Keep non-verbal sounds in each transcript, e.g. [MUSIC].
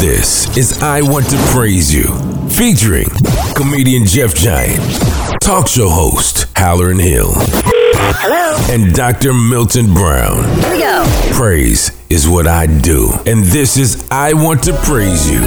This is I Want to Praise You, featuring comedian Jeff Giant, talk show host Hallerin Hill, Hello. and Dr. Milton Brown. Here we go. Praise is what I do, and this is I Want to Praise You.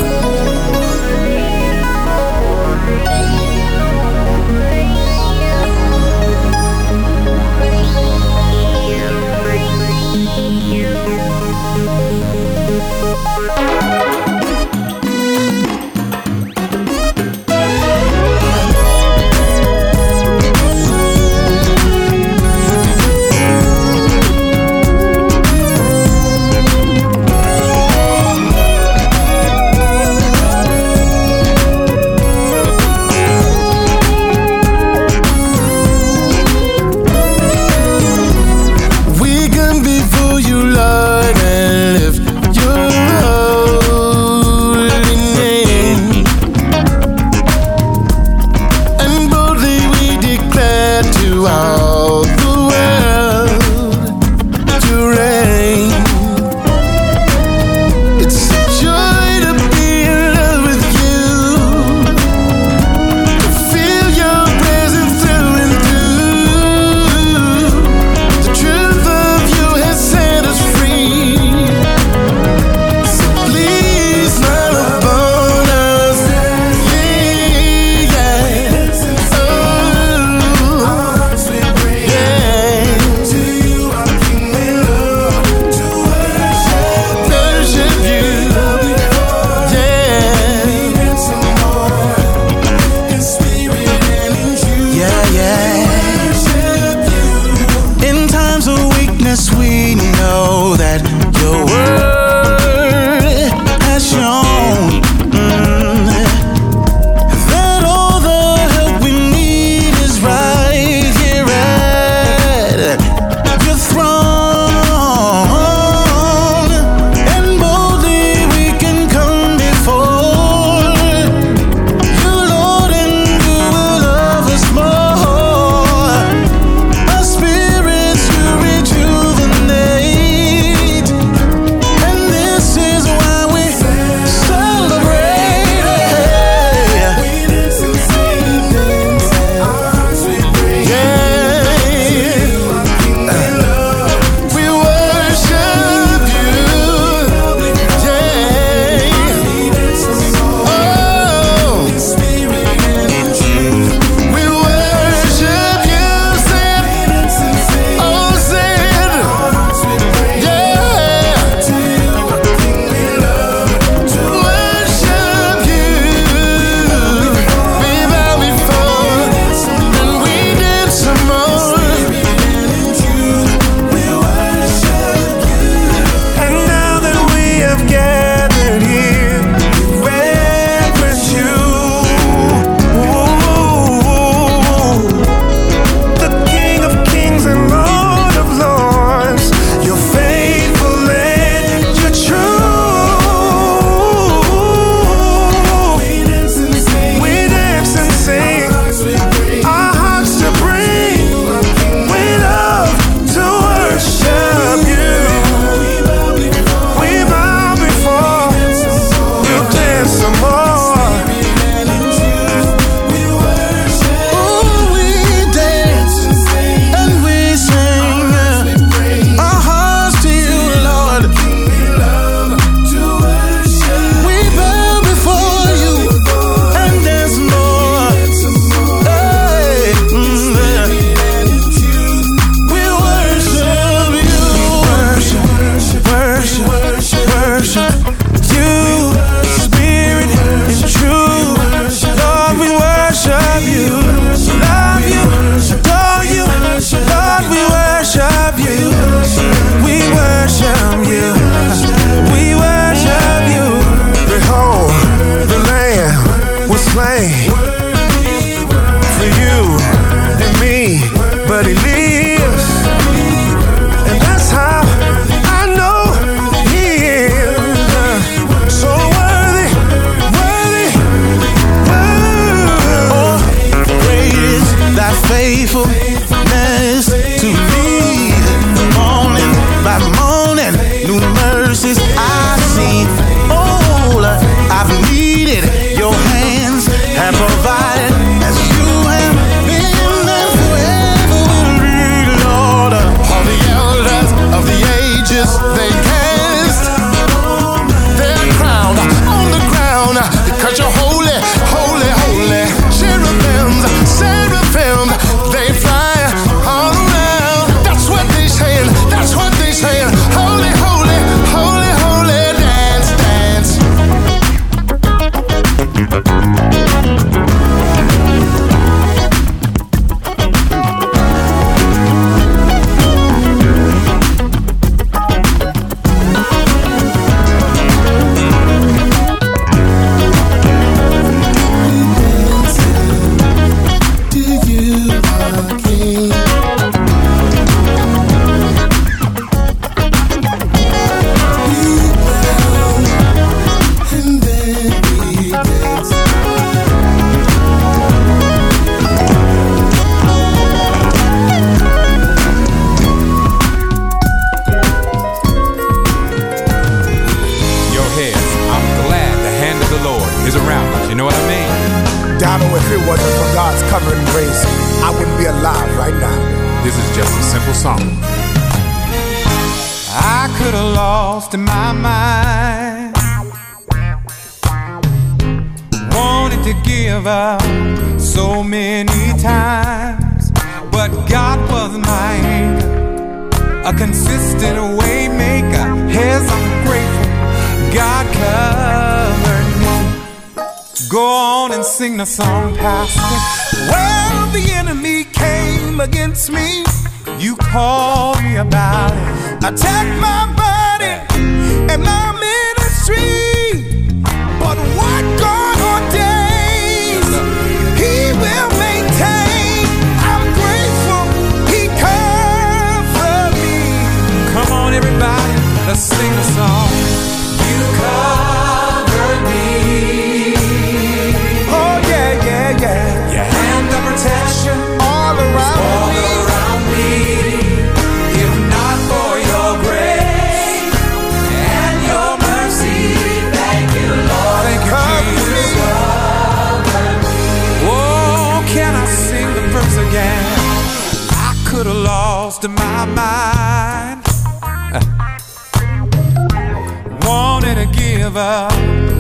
could have lost in my mind. [LAUGHS] Wanted to give up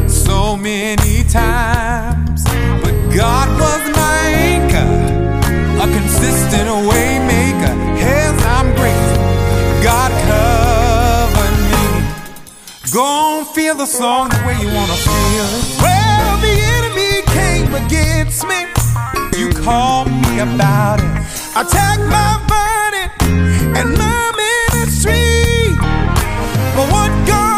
so many times, but God was my anchor, a consistent way maker. Yes, I'm grateful. God covered me. Go on, feel the song the way you wanna feel it. Well, the enemy came against me. You called me about it. I take my burden and my ministry. But what God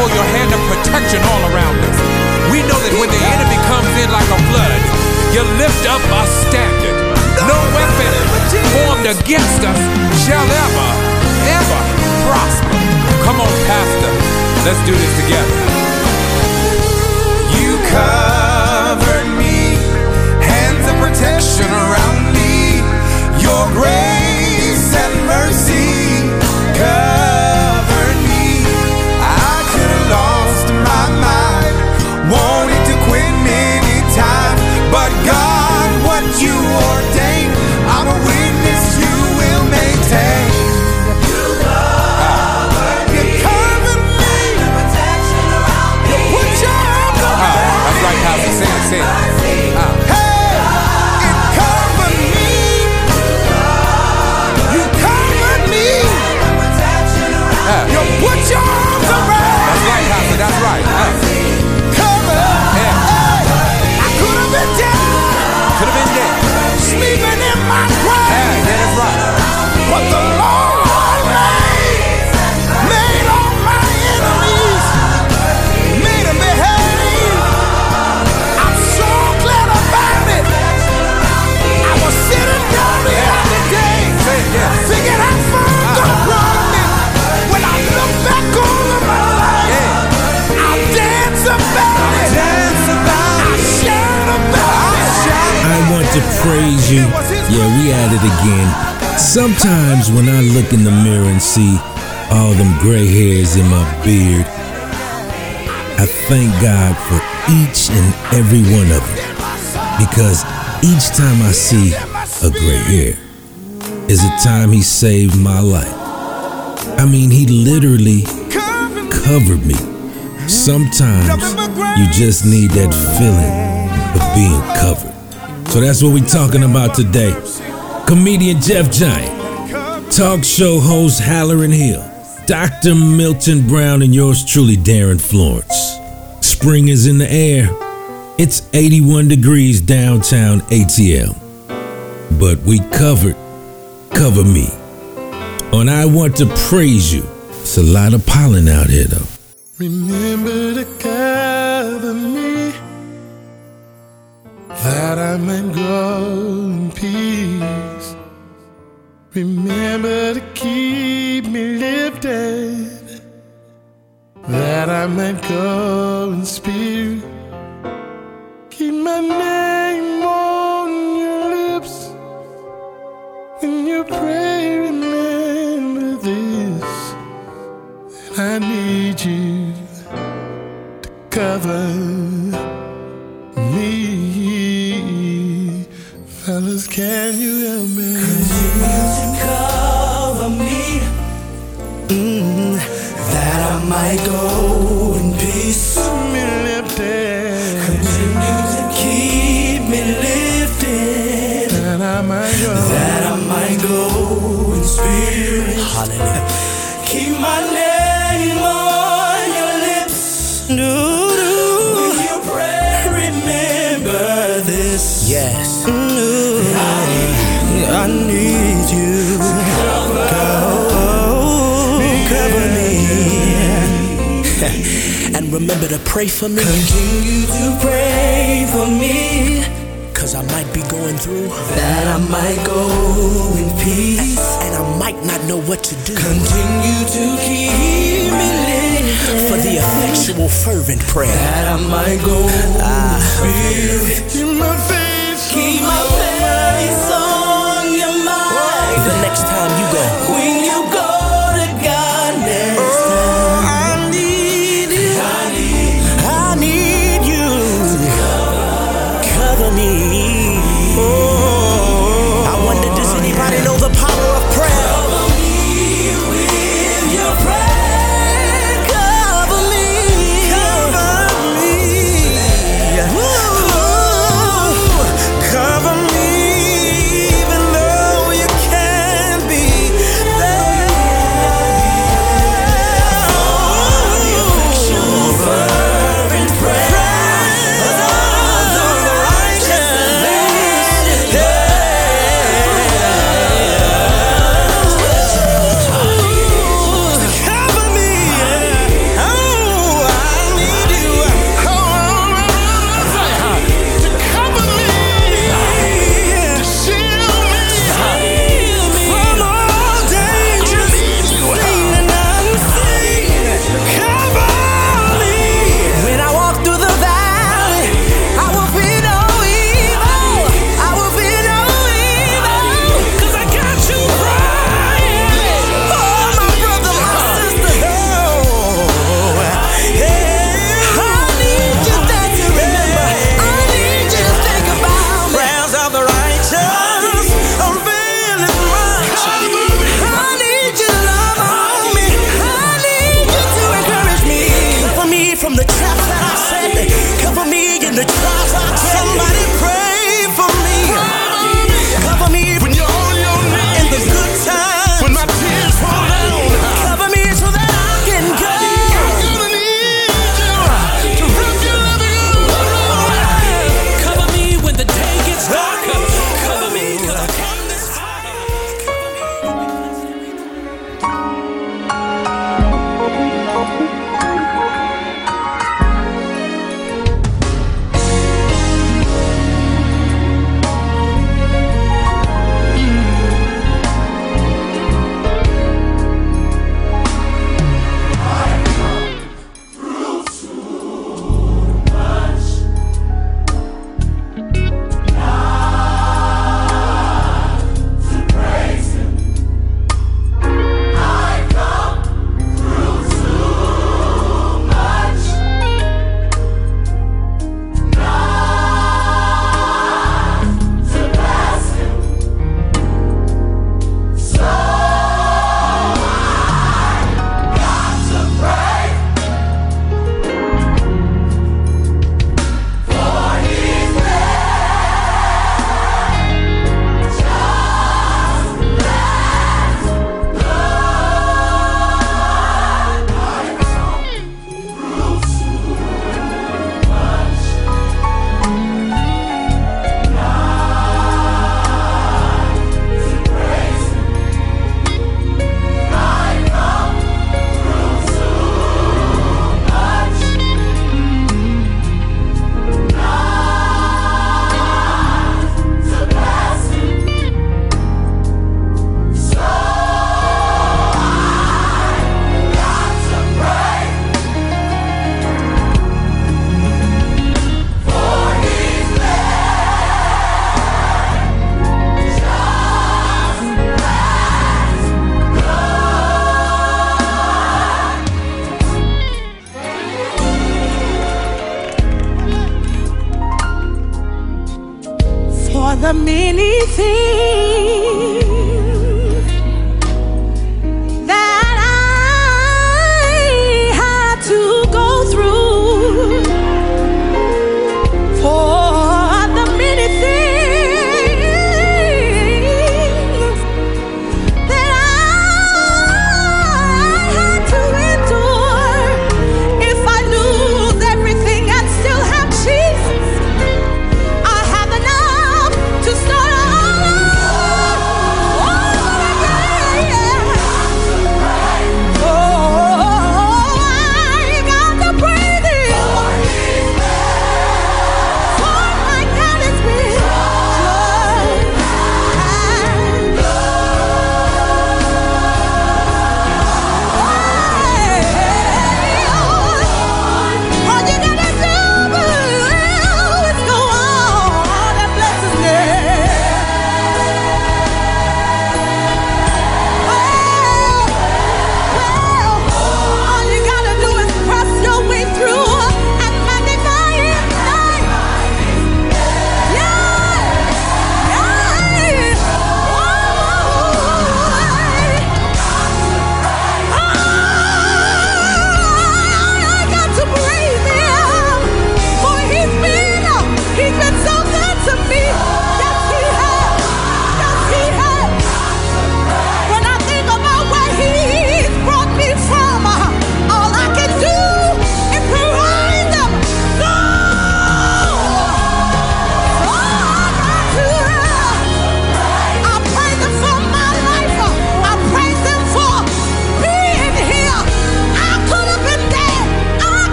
for your hand of protection all around us. We know that when the enemy comes in like a flood, you lift up a standard. No weapon formed against us shall ever, ever prosper. Come on, Pastor. Let's do this together. You covered me, hands of protection around me, your grace and mercy. Revolution! to praise you. Yeah, we at it again. Sometimes when I look in the mirror and see all them gray hairs in my beard, I thank God for each and every one of them. Because each time I see a gray hair is a time he saved my life. I mean, he literally covered me. Sometimes you just need that feeling of being covered. So that's what we're talking about today. Comedian Jeff Giant, talk show host Hallerin Hill, Dr. Milton Brown, and yours truly, Darin Florence. Spring is in the air. It's 81 degrees downtown ATL. But we covered, cover me. And I Want to Praise You. It's a lot of pollen out here though. Remember cover I might grow in peace. Remember to keep me lifted that I might go in spirit. Keep my name on your lips when you pray. Remember this. I need you to cover Fellas, can you help me? Could you cover me mm, that I might go in peace. Remember to pray for me. Continue to pray for me. Cause I might be going through that I might go in peace. And I might not know what to do. Continue to keep me lifted. For the effectual, fervent prayer that I might go in spirit. Keep my face, Keep my face on your mind. The next time you go. When you go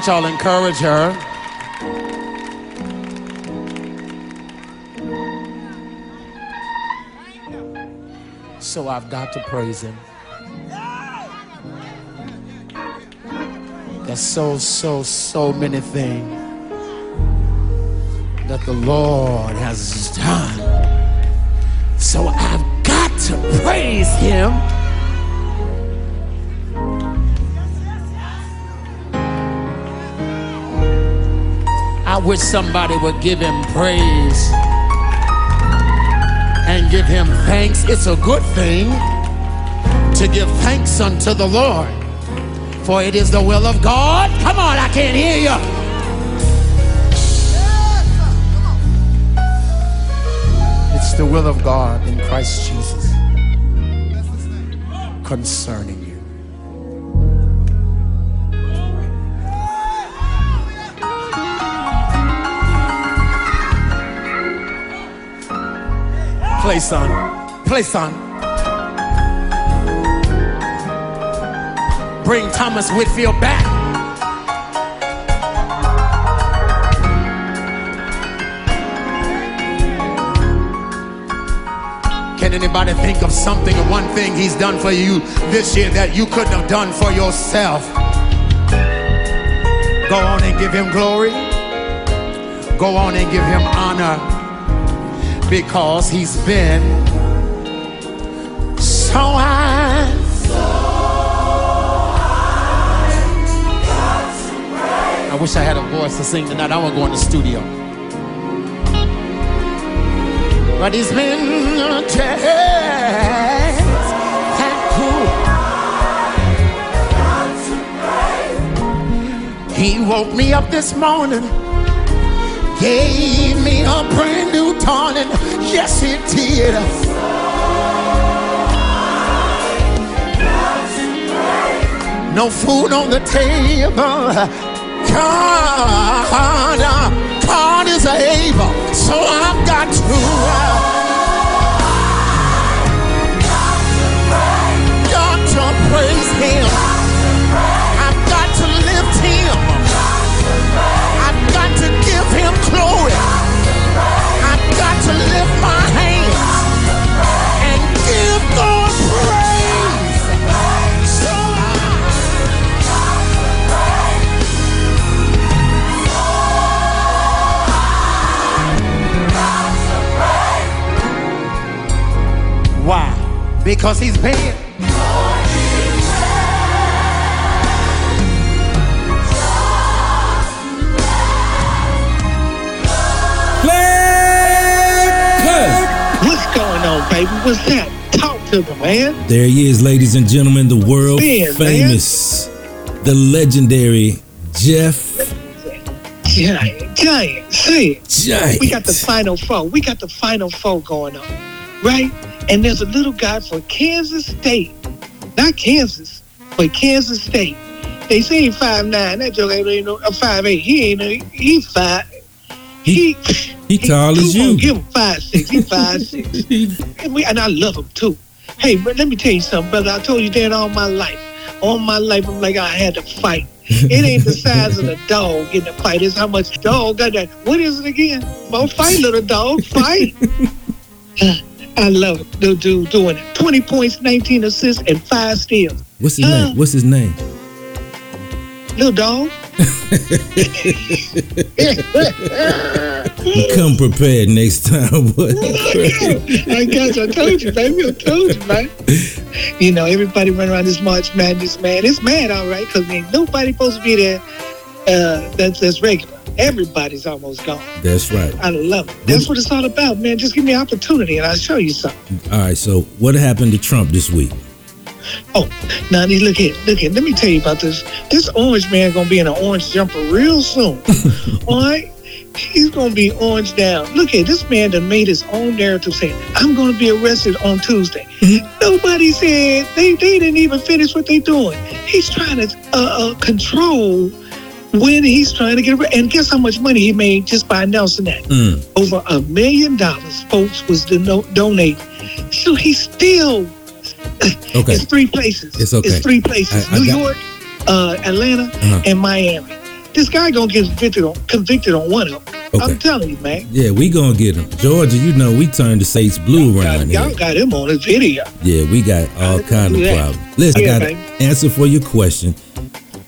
want y'all to encourage her. So I've got to praise him. There's so, so, so many things that the Lord has done. So I've got to praise him. Wish somebody would give him praise and give him thanks. It's a good thing to give thanks unto the Lord, for it is the will of God. Come on, I can't hear you. It's the will of God in Christ Jesus concerning. Play, son. Play, son. Bring Thomas Whitfield back. Can anybody think of something or one thing he's done for you this year that you couldn't have done for yourself? Go on and give him glory. Go on and give him honor because he's been so high. I wish I had a voice to sing tonight. I want to go in the studio. But he's been that good. He woke me up this morning, gave me a brand new. Yes, it did. No food on the table. God, God is able, so I've got to. Got to praise Him. Because he's paying. What's going on, baby? What's that? Talk to me, man. There he is, ladies and gentlemen, the world Man, famous, the legendary Jeff Giant, giant, say it. Giant. We got the final four. We got the final four going on, right? And there's a little guy from Kansas State, not Kansas, but Kansas State. They say he's five nine. That joke ain't no a five eight. He ain't. no- He five. He he tall as you. you. Give him five six. He five [LAUGHS] six. and, we, and I love him too. Hey, but let me tell you something, brother. I told you that all my life. All my life, I'm like I had to fight. It ain't the size of the dog in the fight. It's how much dog got that. What is it again? Well, fight, little dog, fight. [LAUGHS] I love it. The dude doing it. 20 points, 19 assists, and five steals. What's his Huh? name? What's his name? Little dog. Come prepared next time. What? [LAUGHS] I got you. I told you, baby. I told you, man. You know, everybody run around this March Madness, man. It's mad, all right, because ain't nobody supposed to be there uh, that's, that's regular. Everybody's almost gone. That's right. I love it. That's what it's all about, man. Just give me an opportunity and I'll show you something. All right. So, what happened to Trump this week? Oh, now look here, look here. Let me tell you about this. This orange man gonna be in an orange jumper real soon. [LAUGHS] all right? He's gonna be orange down. Look here, this man that made his own narrative saying, I'm gonna be arrested on Tuesday. Nobody said they, they didn't even finish what they're doing. He's trying to uh, uh, control when he's trying to get. And guess how much money he made just by announcing that? Mm. Over a million dollars, folks, was to no- donate. So he's still Okay. it's three places. It's okay. It's three places: I- I New got- York, uh, Atlanta, Uh-huh. and Miami. This guy gonna get convicted on, convicted on one of them. Okay. I'm telling you, man. Yeah, we gonna get him. Georgia, you know we turned the states blue around Y'all here. got him on his video. Yeah, we got all kind of problems. Listen, Yeah, I got an answer for your question.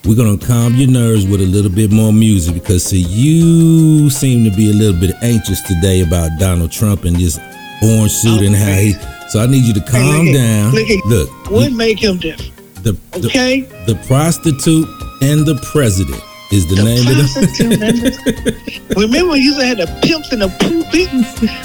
We're gonna calm your nerves with a little bit more music because see, you seem to be a little bit anxious today about Donald Trump and this orange suit and how he. So I need you to Hey, calm look down. Look, at- Look, what make him different? the, the Okay. the prostitute and the president is the, name of the. [LAUGHS] Remember? You used to have the pimps and the poopy,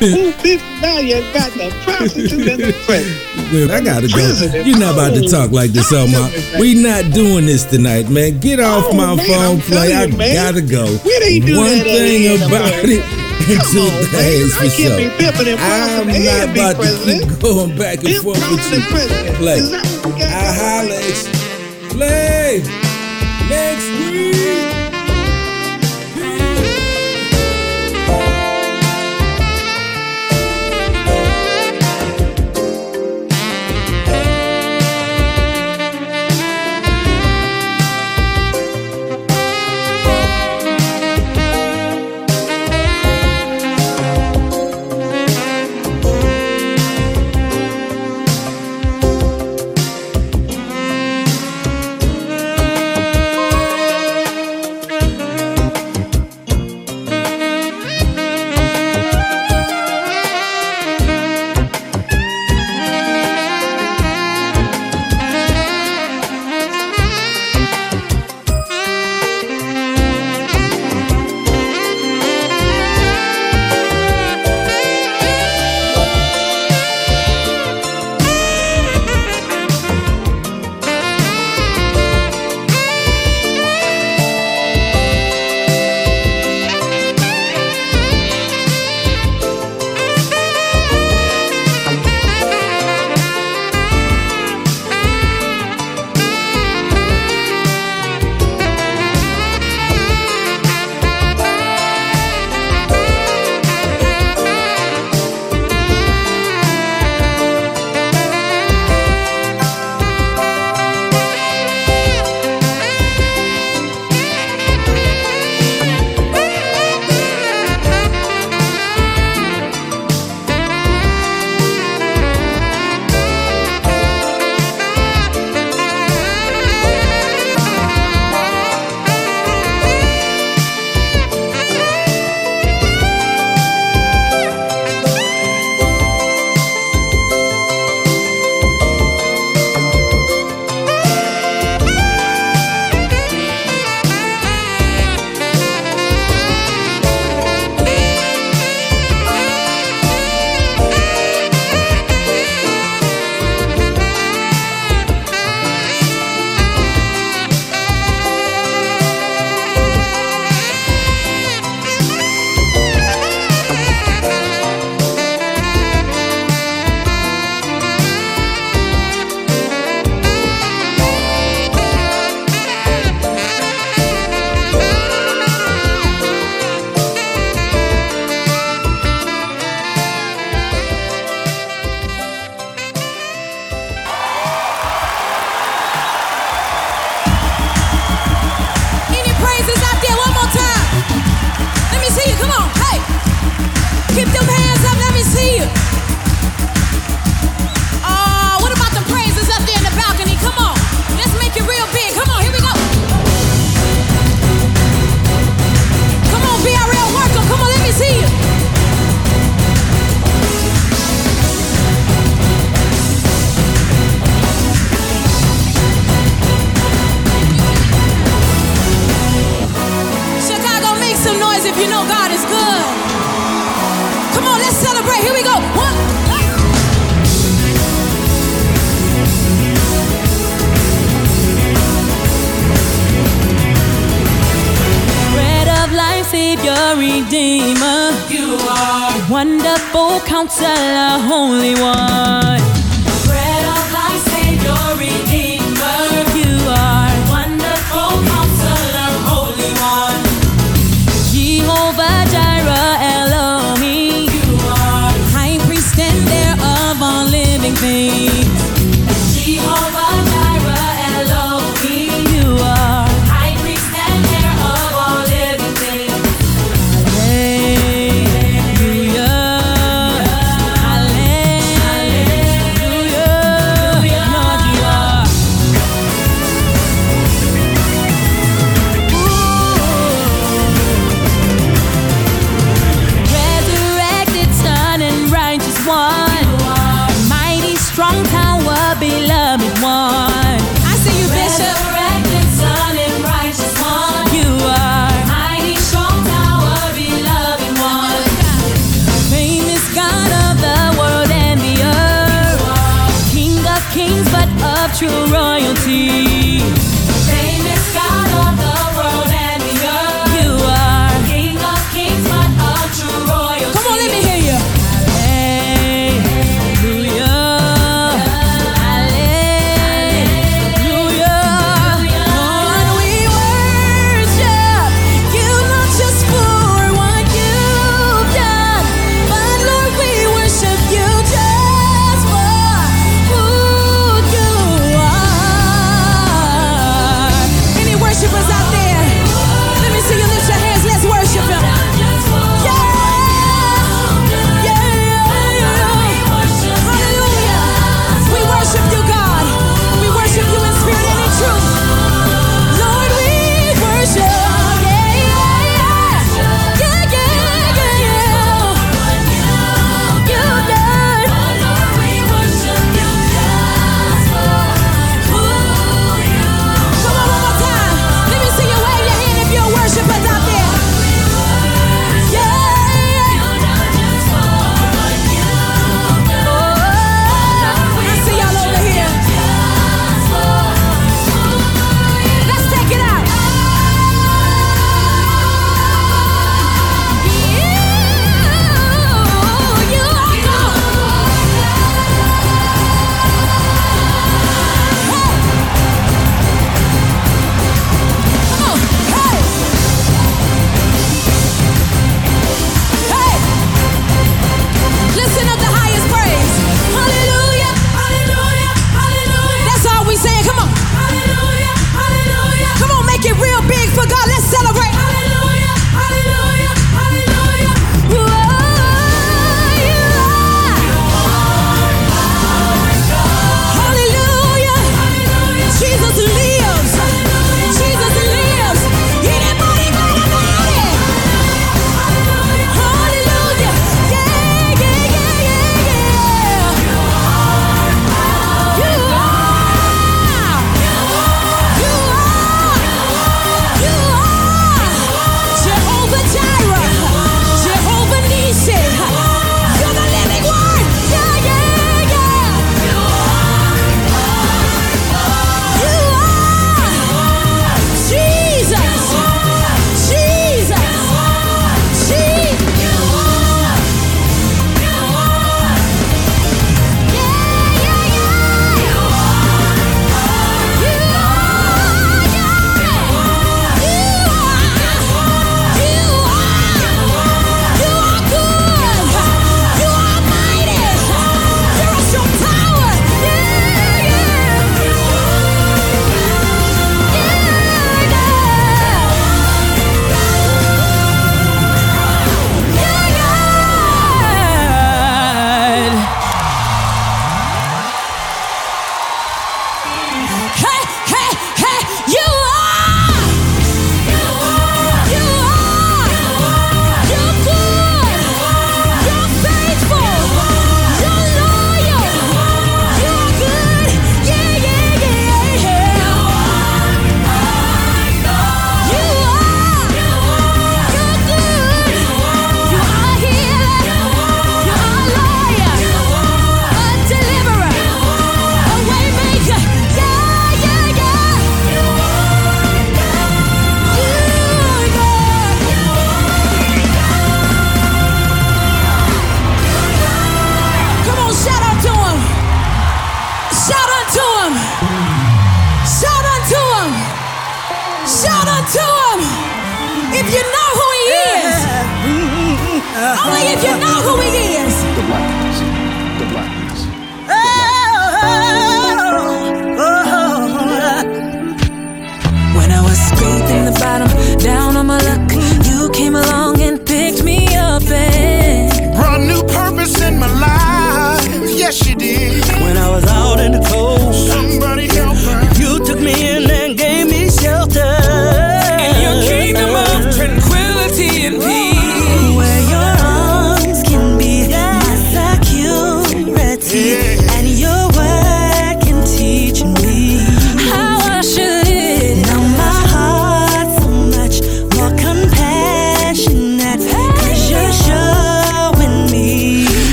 poopy. Now you got the prostitute and the president. Well, I gotta go. You're not about to Oh, talk like this talk on to my. me, man. We not doing this tonight, man. Get oh, off Oh, my man, phone I'm play. I man. gotta go. We didn't do One that thing about it, Come on, man. I can't be pimping and I'm prostituting not and be about to president. going back and Pimp, forth with you. Play. Is that what we got I holla at you. Play next Make some noise if you know God is good. Come on, let's celebrate. Here we go. One. life, Savior, Redeemer. You are wonderful counselor, Holy One.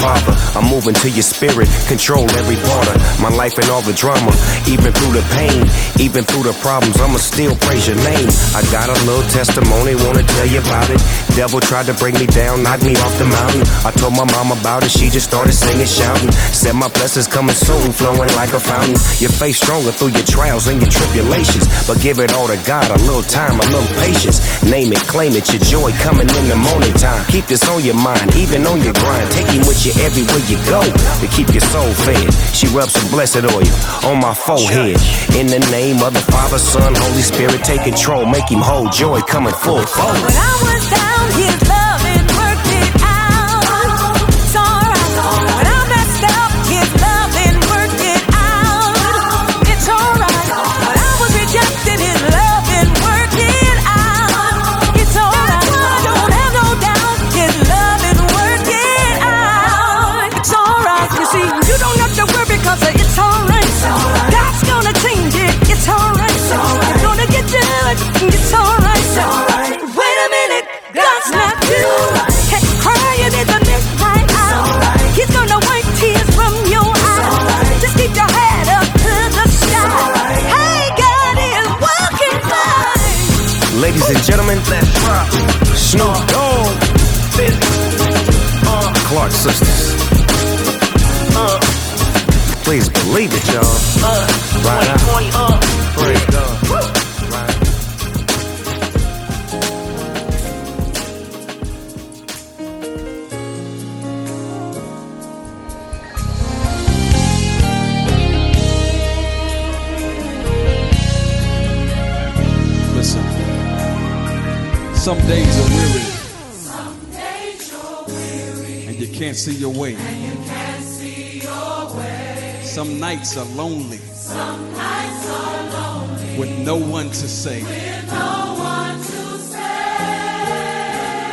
Father. I'm moving to your spirit, control every part of my life and all the drama. Even through the pain, even through the problems, I'ma still praise your name. I got a little testimony, wanna tell you about it. Devil tried to bring me down, knock me off the mountain. I told my mom about it, she just started singing, shouting. Said my blessings coming soon, flowing like a fountain. Your faith stronger through your trials and your tribulations. But give it all to God, a little time, a little patience. Name it, claim it, your joy coming in the morning time. Keep this on your mind, even on your grind. Take him with you everywhere you go to keep your soul fed. She rubs some blessed oil on my forehead. In the name of the Father, Son, Holy Spirit, take control, make him whole. Joy coming full. When I was down, can't see your way. Some nights are lonely. With no one to say.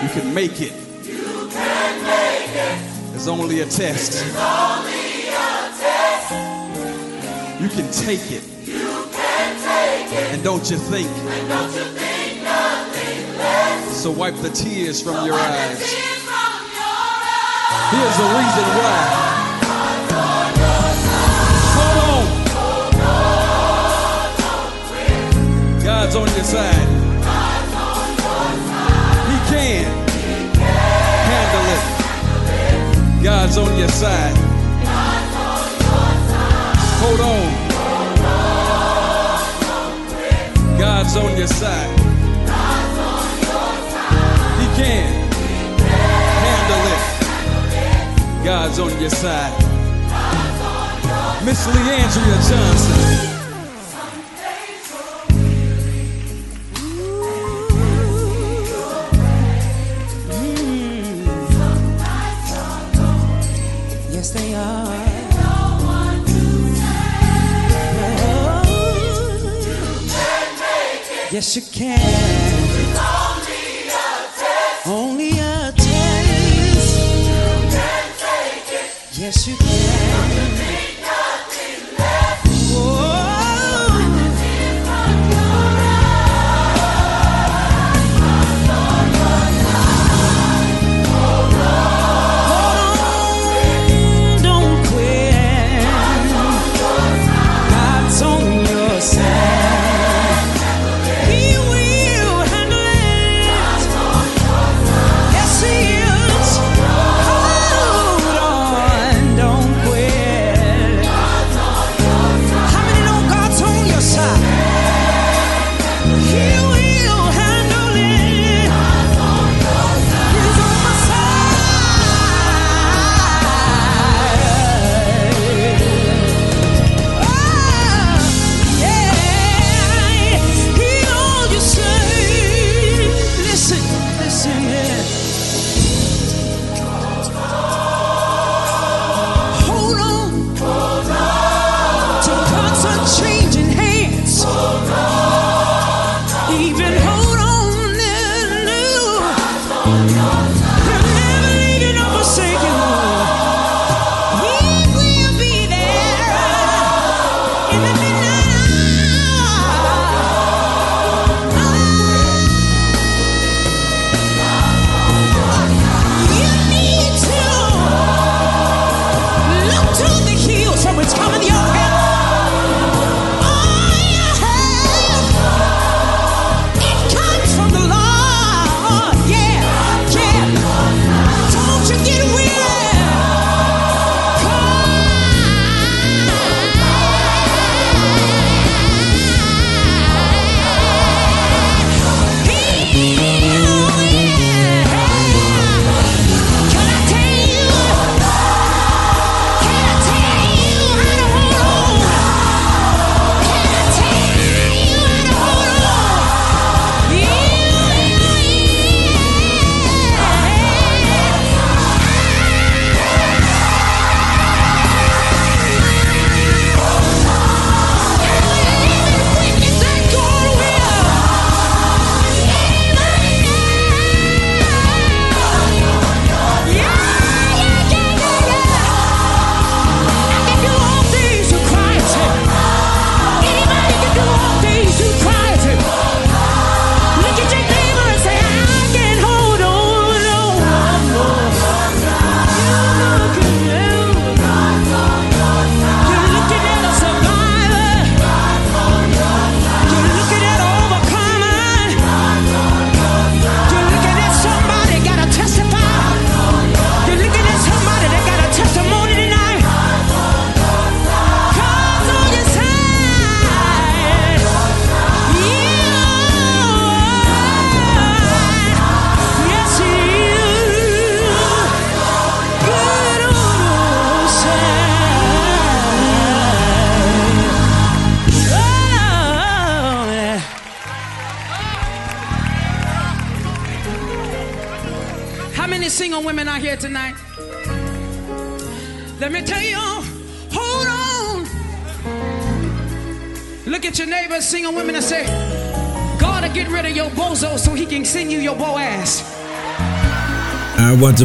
You can make it. It's only a test. You can take it. And don't you think? So wipe the tears from your eyes. Here's the reason why. Hold on. God's on your side. He can handle it. God's on your side. Hold on. God's on your side. He can handle it. God's on your side. Miss Leandria Johnson. Yes, you can.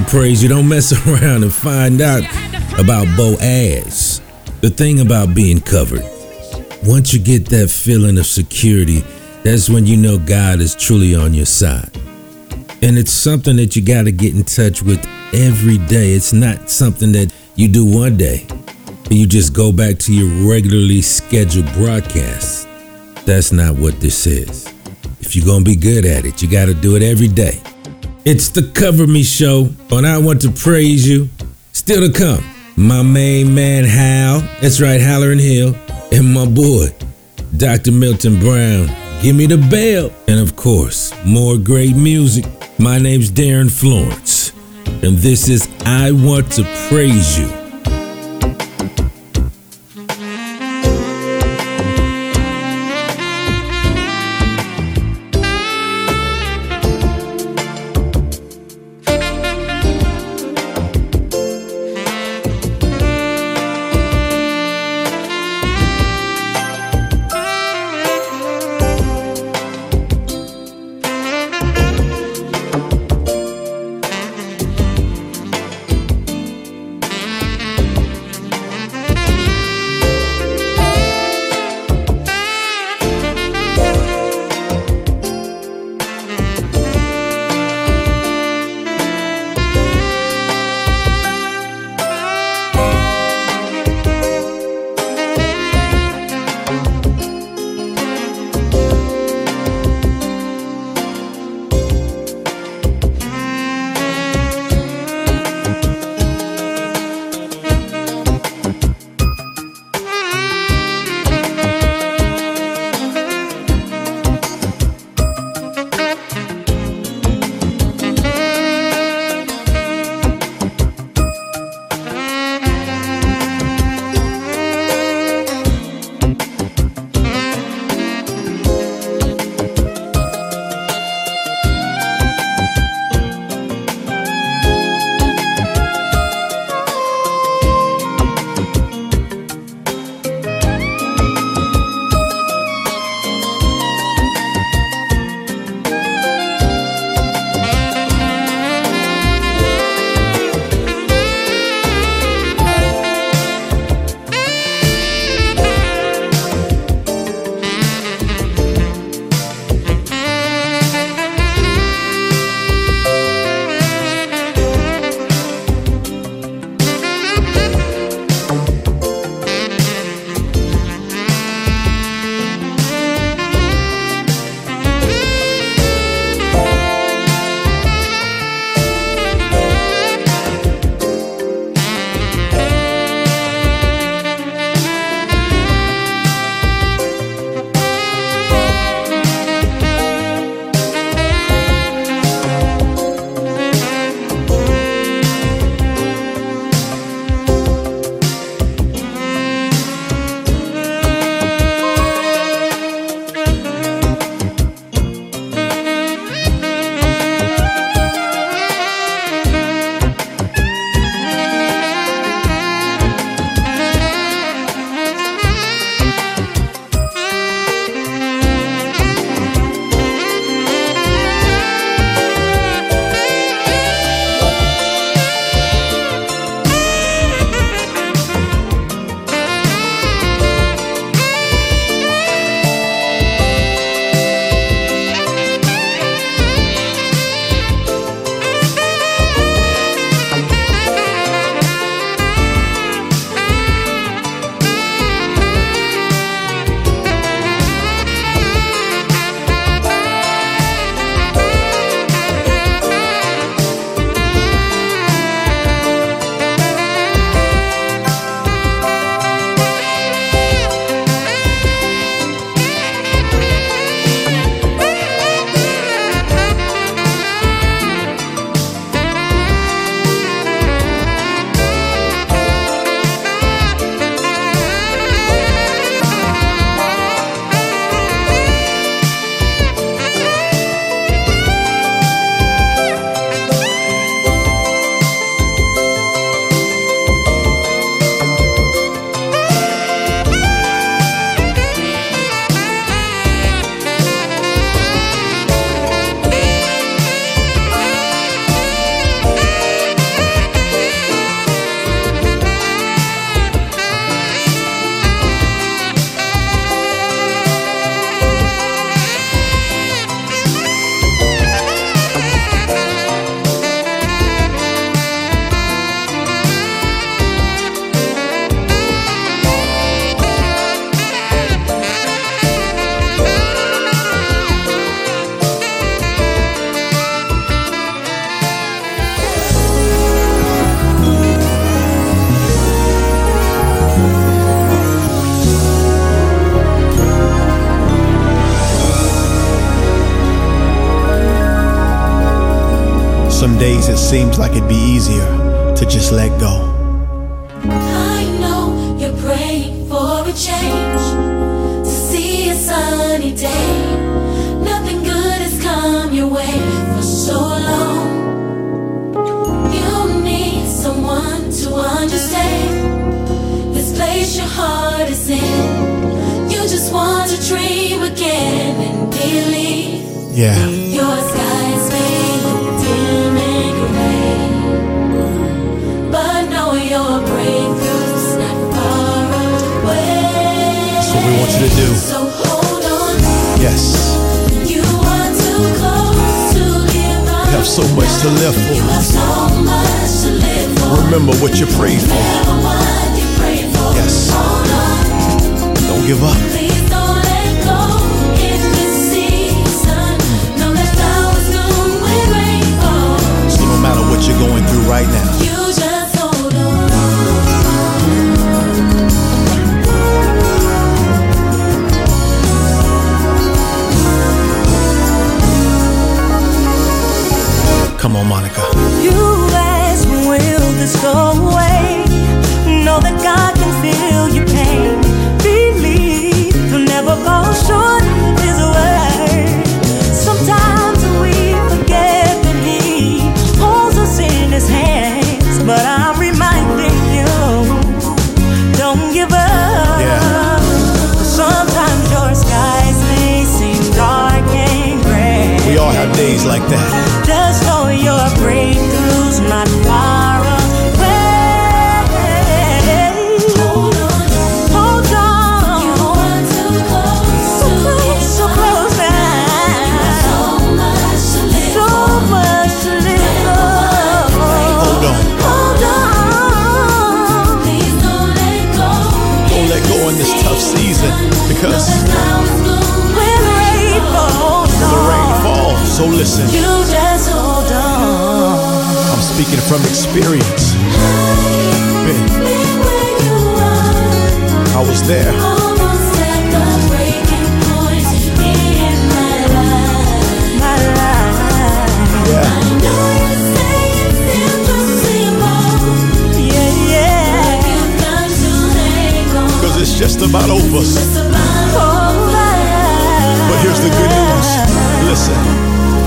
Praise you. Don't mess [LAUGHS] around and find out about Boaz. The thing about being covered, once you get that feeling of security, that's when you know God is truly on your side. And it's something that you got to get in touch with every day. It's not something that you do one day and you just go back to your regularly scheduled broadcasts. That's not what this is. If you're going to be good at it, you got to do it every day. It's the Cover Me Show, and I want to praise you. Still to come, my main man Hal, that's right, Hallerin Hill, and my boy, Dr. Milton Brown. Give me the bell. And of course, more great music. My name's Darin Florence, and this is I Want to Praise You. Days it seems like it'd be easier to just let go. Have so much to live You for. have so much to live for. Remember what you prayed for. You for. Yes. Don't give up. So no matter what you're going through right now, come on, Monica. You ask, will this go away? Know that God can feel your pain. Believe he'll never fall short of his word. Sometimes we forget that he holds us in his hands. But I'm reminding you, don't give up. Yeah. Sometimes your skies may seem dark and gray. We all have days like that. Because When rain falls, the rain falls. So listen, you just hold on. I'm speaking from experience. Been- I was there. Almost at the breaking point in my life. My life. Yeah. I know you say it's impossible, Yeah, yeah. you've got to hang on. Because it's just about over. It's about But here's the good news. Listen,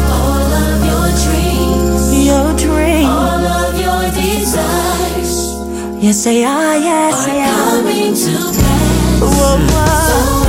all of your dreams, Your dream. all of your desires Yes, they are. Yes, are they are. coming to pass. Whoa, whoa. I'm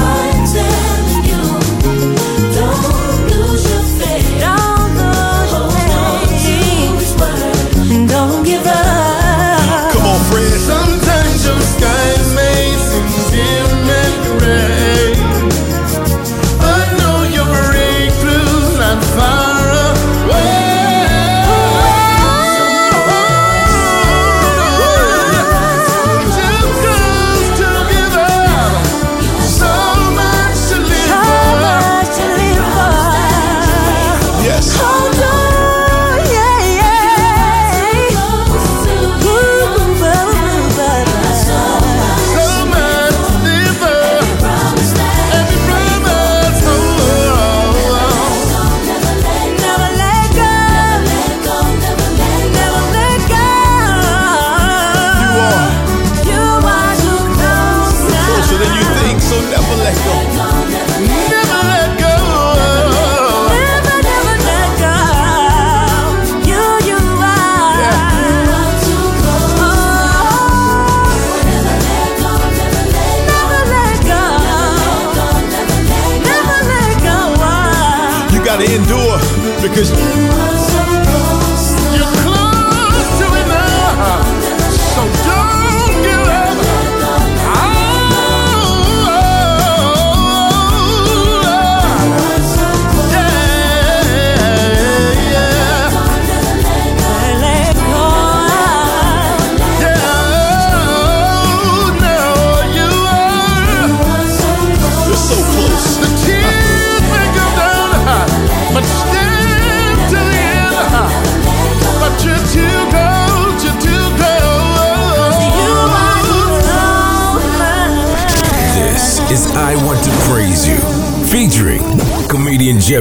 because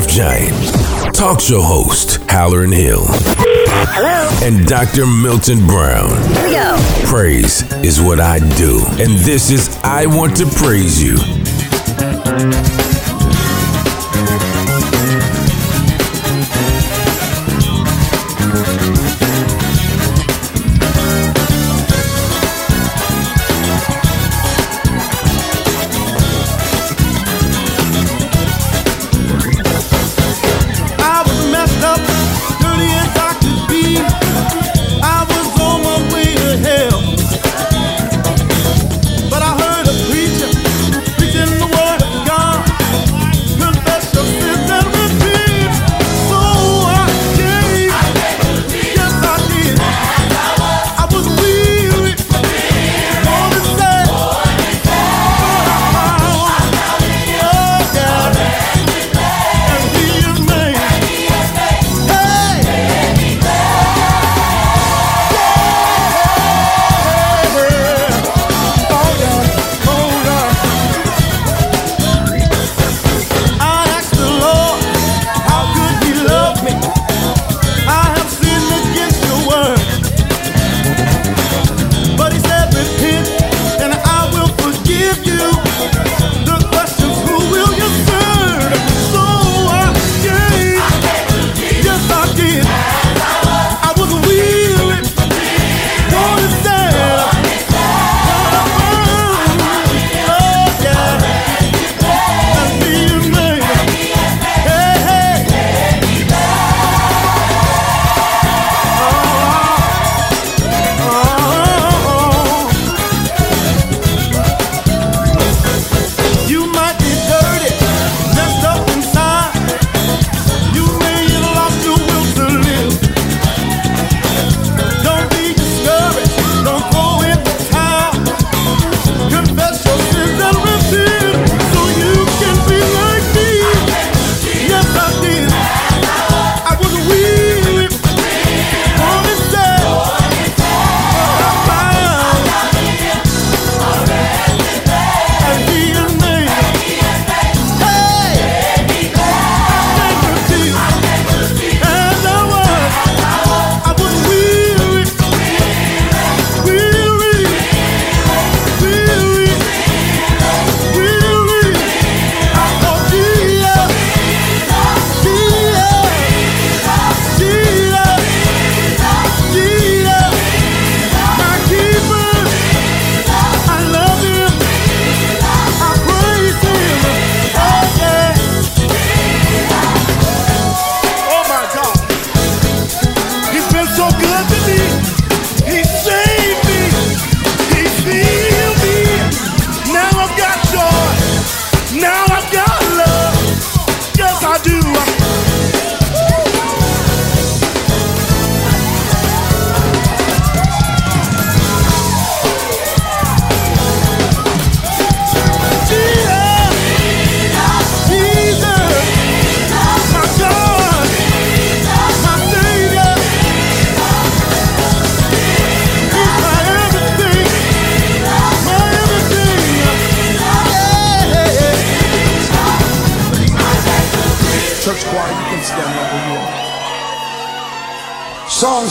Giant, talk show host Hallerin Hill. Hello. And Dr. Milton Brown. Here we go. Praise is what I do. And this is I Want to Praise You.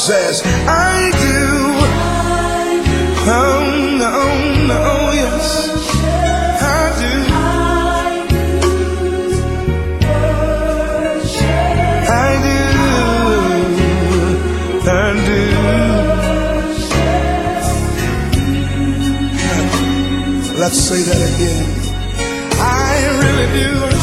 says, I do. Oh, no, no, yes, I do. I do. I do. I do. Let's say that again. I really do.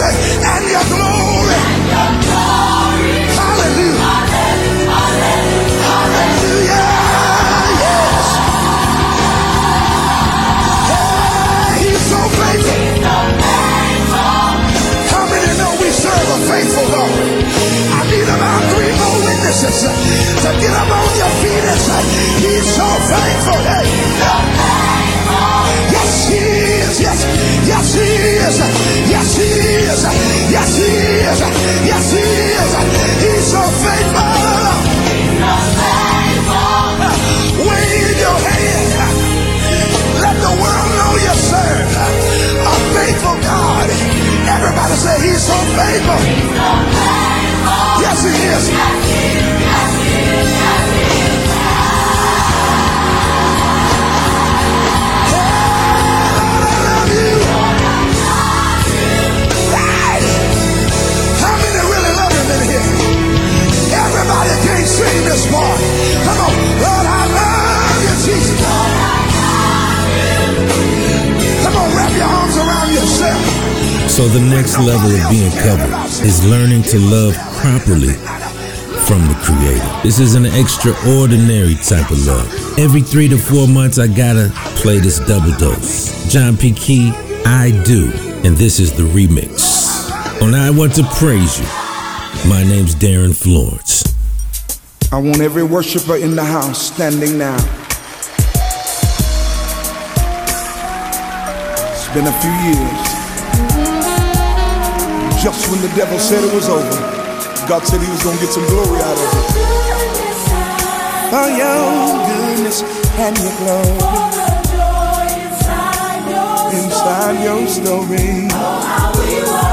And your glory. Hallelujah. Hallelujah. He's so faithful. How many know we serve a faithful God? I need about three more witnesses to get up on your feet and say, He's so faithful. Hey. Yes, He is. Yes, yes, He is. Yes, He is. Yes, He is. Yes, He is. He's so faithful. Wave your hand. Let the world know you serve a faithful God. Everybody say He's so faithful. Yes, He is. Hey! So the next level of being covered is learning to love properly from the Creator. This is an extraordinary type of love. Every three to four months, I gotta play this double dose. John P. Kee, I do, and this is the remix. On I Want to Praise You. My name's Darin Florence. I want every worshiper in the house standing now. It's been a few years. Just when the devil said it was over, God said he was going to get some glory out of it. For oh, your goodness and your glory inside your story. Yes,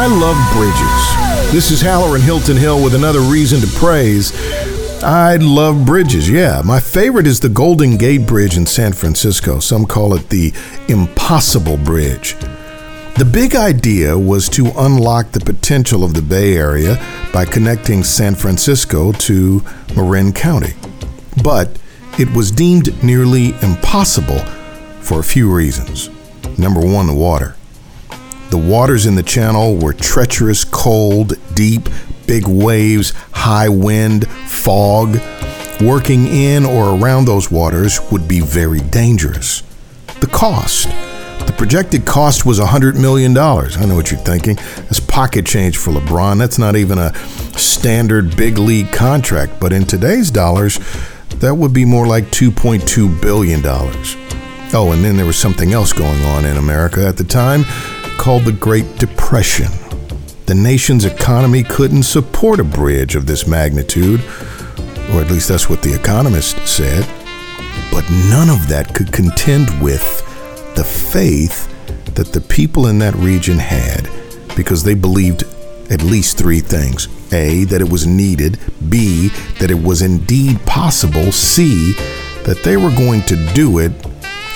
I love bridges. This is Hallerin Hilton Hill with another reason to praise. I love bridges, yeah. My favorite is the Golden Gate Bridge in San Francisco. Some call it the Impossible Bridge. The big idea was to unlock the potential of the Bay Area by connecting San Francisco to Marin County. But it was deemed nearly impossible for a few reasons. Number one, the water. The waters in the channel were treacherous, cold, deep, big waves, high wind, fog. Working in or around those waters would be very dangerous. The cost. The projected cost was $100 million. I know what you're thinking. That's pocket change for LeBron. That's not even a standard big league contract. But in today's dollars, that would be more like $2.2 billion. Oh, and then there was something else going on in America at the time called the Great Depression. The nation's economy couldn't support a bridge of this magnitude, or at least that's what the economist said. But none of that could contend with the faith that the people in that region had because they believed at least three things A, that it was needed, B, that it was indeed possible, C, that they were going to do it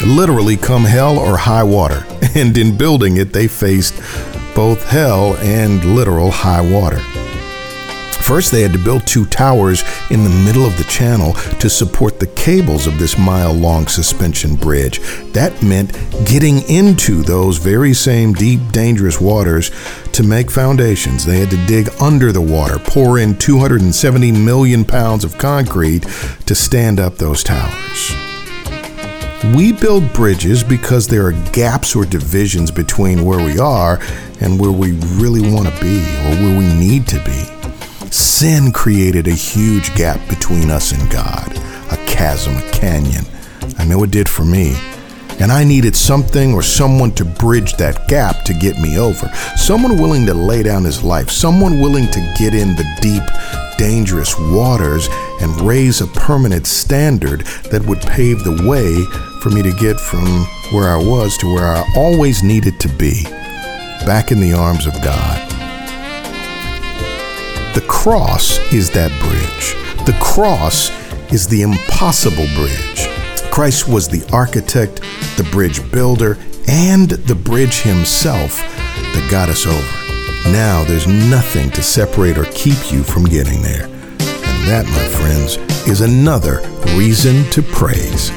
literally come hell or high water. [LAUGHS] And in building it, they faced both hell and literal high water. First, they had to build two towers in the middle of the channel to support the cables of this mile long suspension bridge. That meant getting into those very same deep, dangerous waters to make foundations. They had to dig under the water, pour in 270 million pounds of concrete to stand up those towers. We build bridges because there are gaps or divisions between where we are and where we really want to be or where we need to be. Sin created a huge gap between us and God, a chasm, a canyon. I know it did for me. And I needed something or someone to bridge that gap to get me over. Someone willing to lay down his life, someone willing to get in the deep, dangerous waters and raise a permanent standard that would pave the way for me to get from where I was to where I always needed to be back in the arms of God. The cross is that bridge. The cross is the impossible bridge. Christ was the architect, the bridge builder, and the bridge himself that got us over. Now there's nothing to separate or keep you from getting there. And that, my friends, is another reason to praise.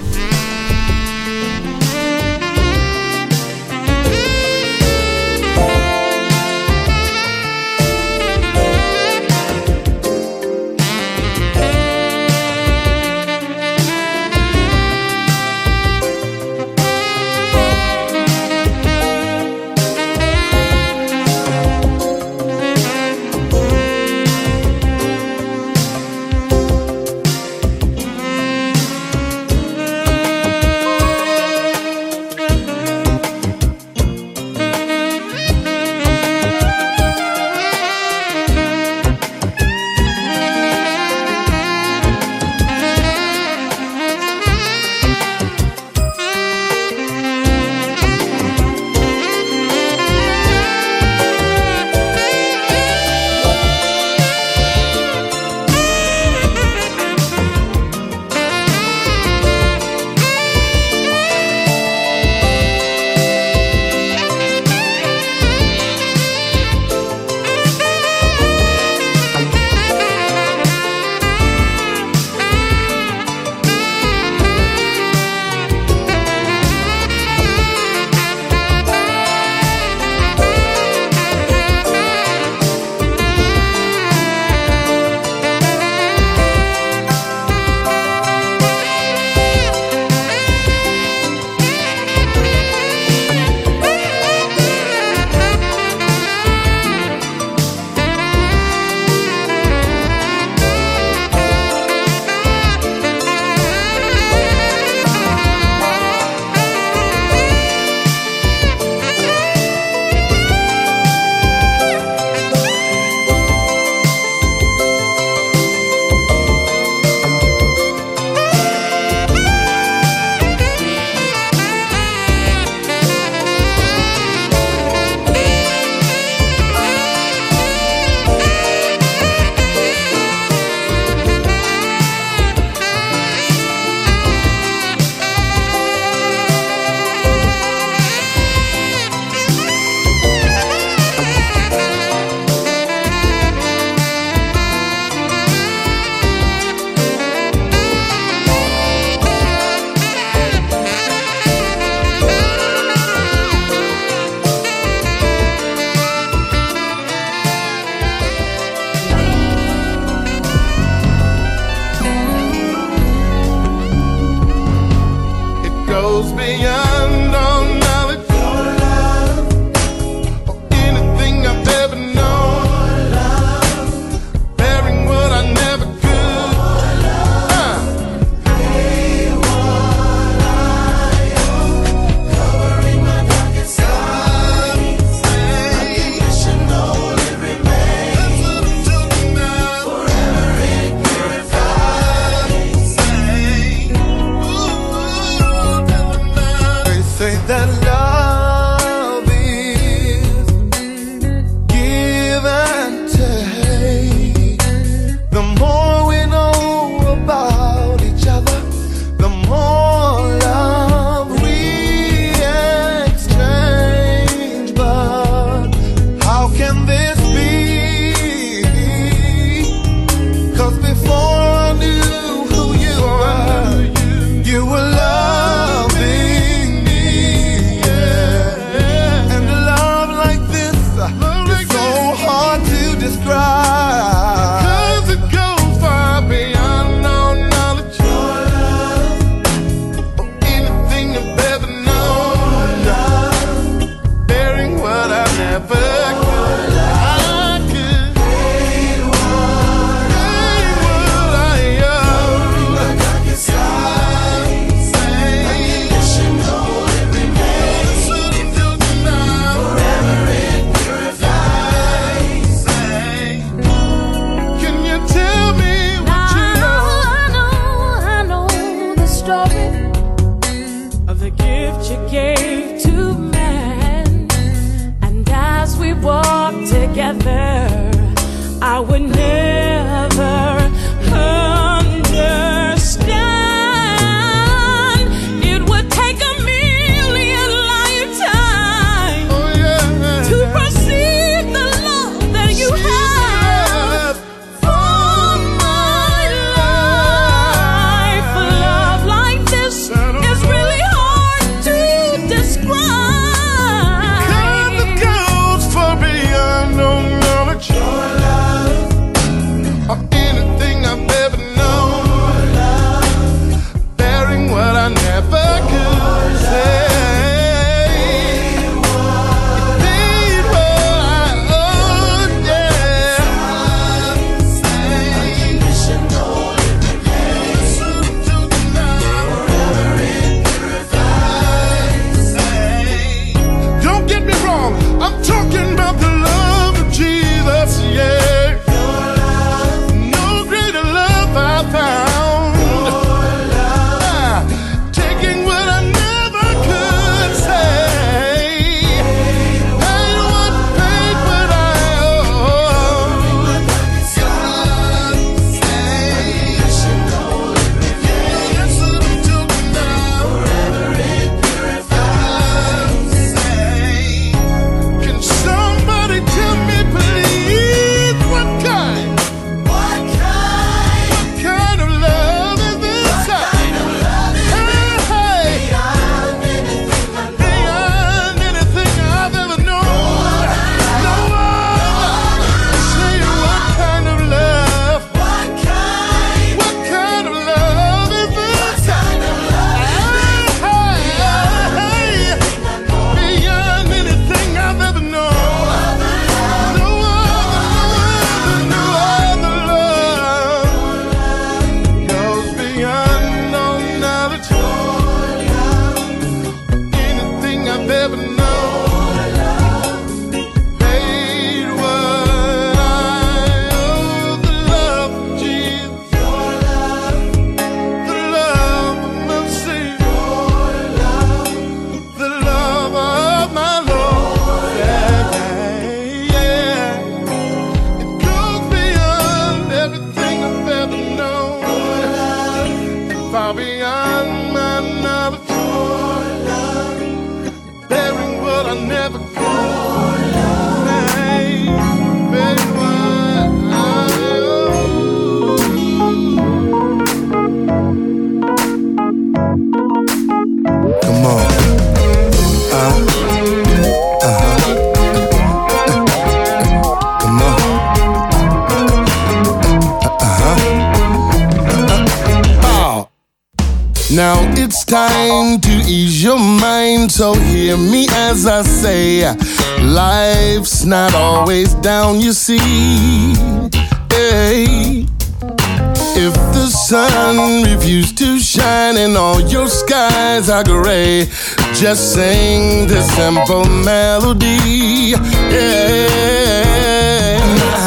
Just sing this simple melody. Yeah.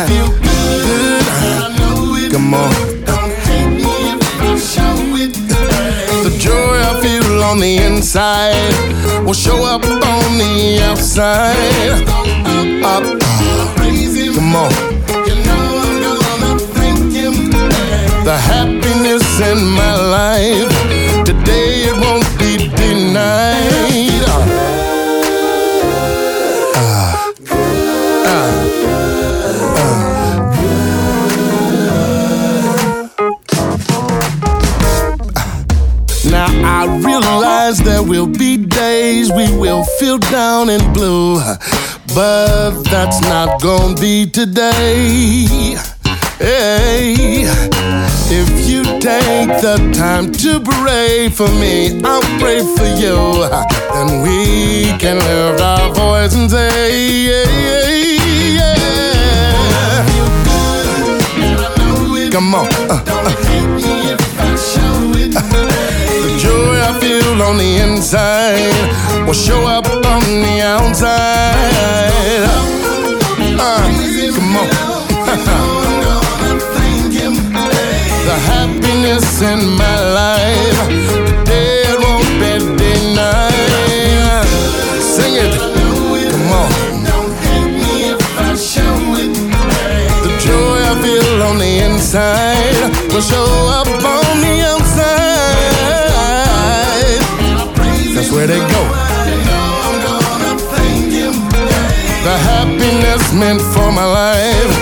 Good. Come on. Don't hate me if I show it. The joy I feel on the inside will show up on the outside. Up, up. Come on. the happiness in my life. Today it won't be denied. There will be days we will feel down and blue, but that's not gonna be today. Hey, if you take the time to pray for me, I'll pray for you. Then we can lift our voice and say, yeah, yeah, yeah. Come on. Uh, uh. Joy I feel on the inside will show up on the outside. Uh, come on. [LAUGHS] the happiness in my life. Today it won't be denied. Sing it. Come on. The joy I feel on the inside will show up on where they go. The happiness meant for my life.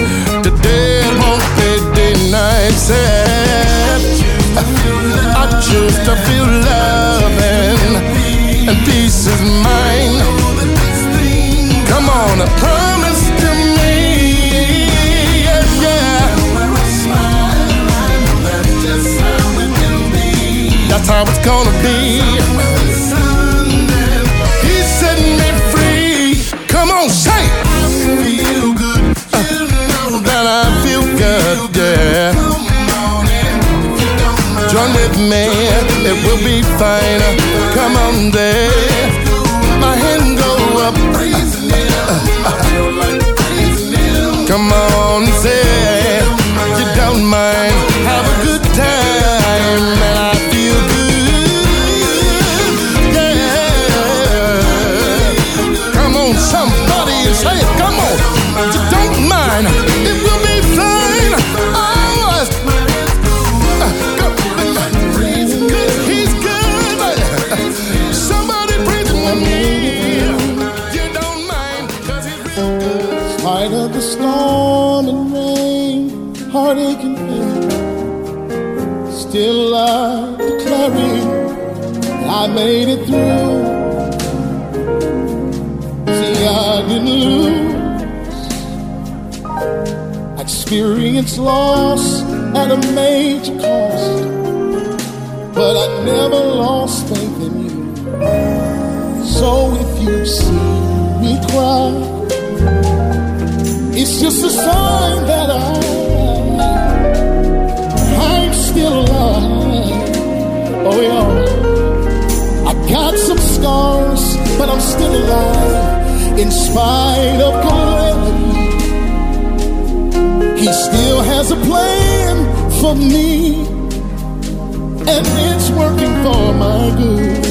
Today won't be denied. Said, I choose to feel love and, peace is mine. Come on, promise to me. Yeah, yeah. That's how it's gonna be. Me, it will be fine. Come on, there. Loss at a major cost, but I never lost faith in you. So if you see me cry, it's just a sign that I, I'm still alive. Oh yeah, I got some scars, but I'm still alive in spite of. He still has a plan for me, and it's working for my good,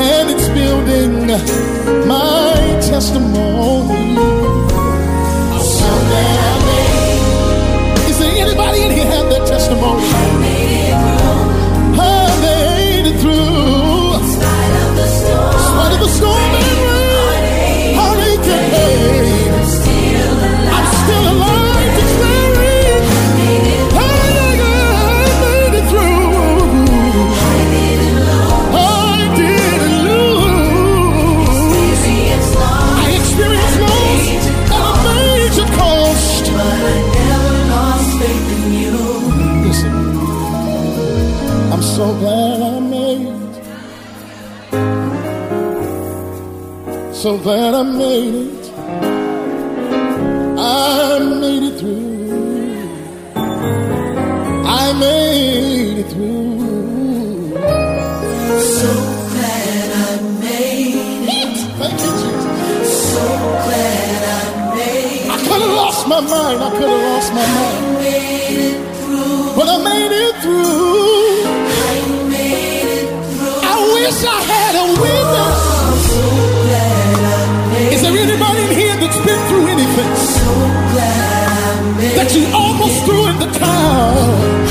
and it's building my testimony. So glad I made it. I made it through. I made it through. So glad I made it. Thank you, Jesus. So glad I made it. I could have lost my mind. I could have lost my mind. Threw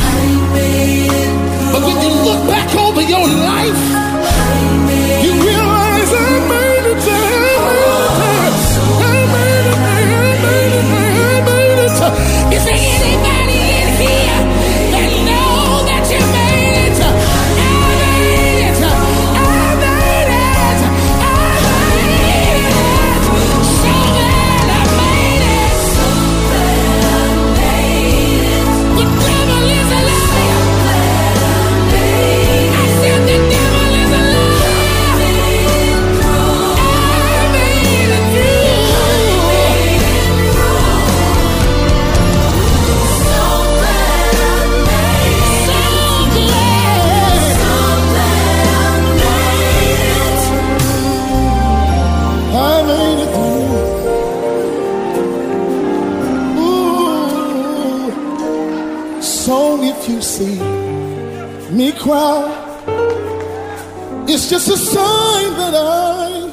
just a sign that I,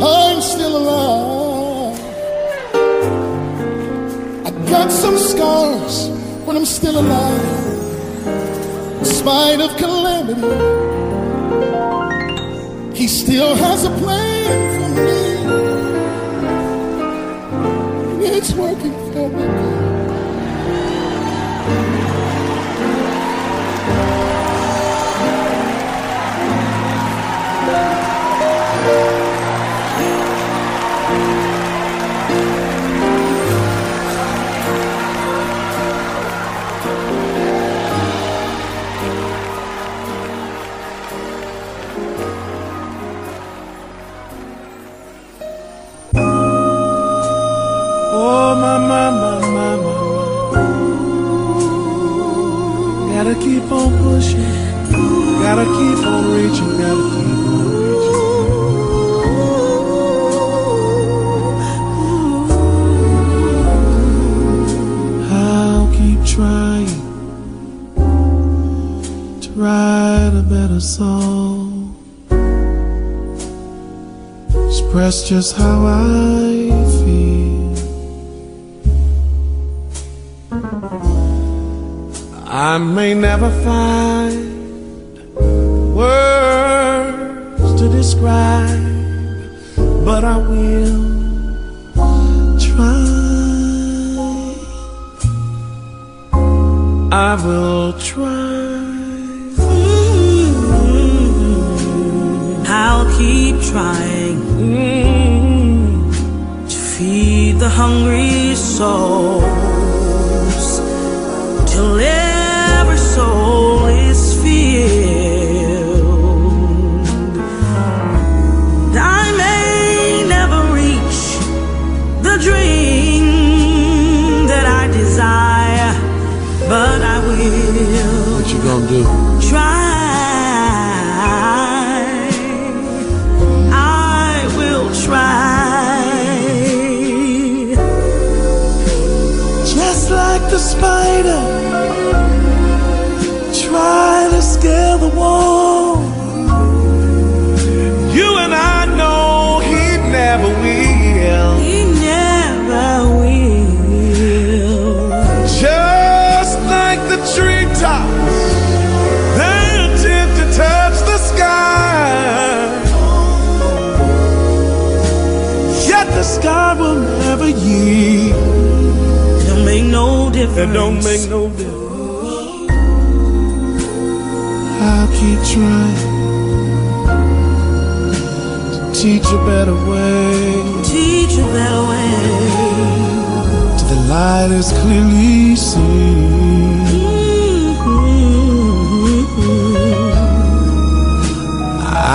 I'm still alive. I got some scars, but I'm still alive. In spite of calamity. He still has a plan for me. It's working for me. Just how I feel. I may never find words to describe, but I will try. I will try. I'll keep trying hungry souls till every soul is filled. I may never reach the dream that I desire, but I will What you gonna do? It don't make no difference. I'll keep trying to teach a better way. Teach a better way. Till the light is clearly seen.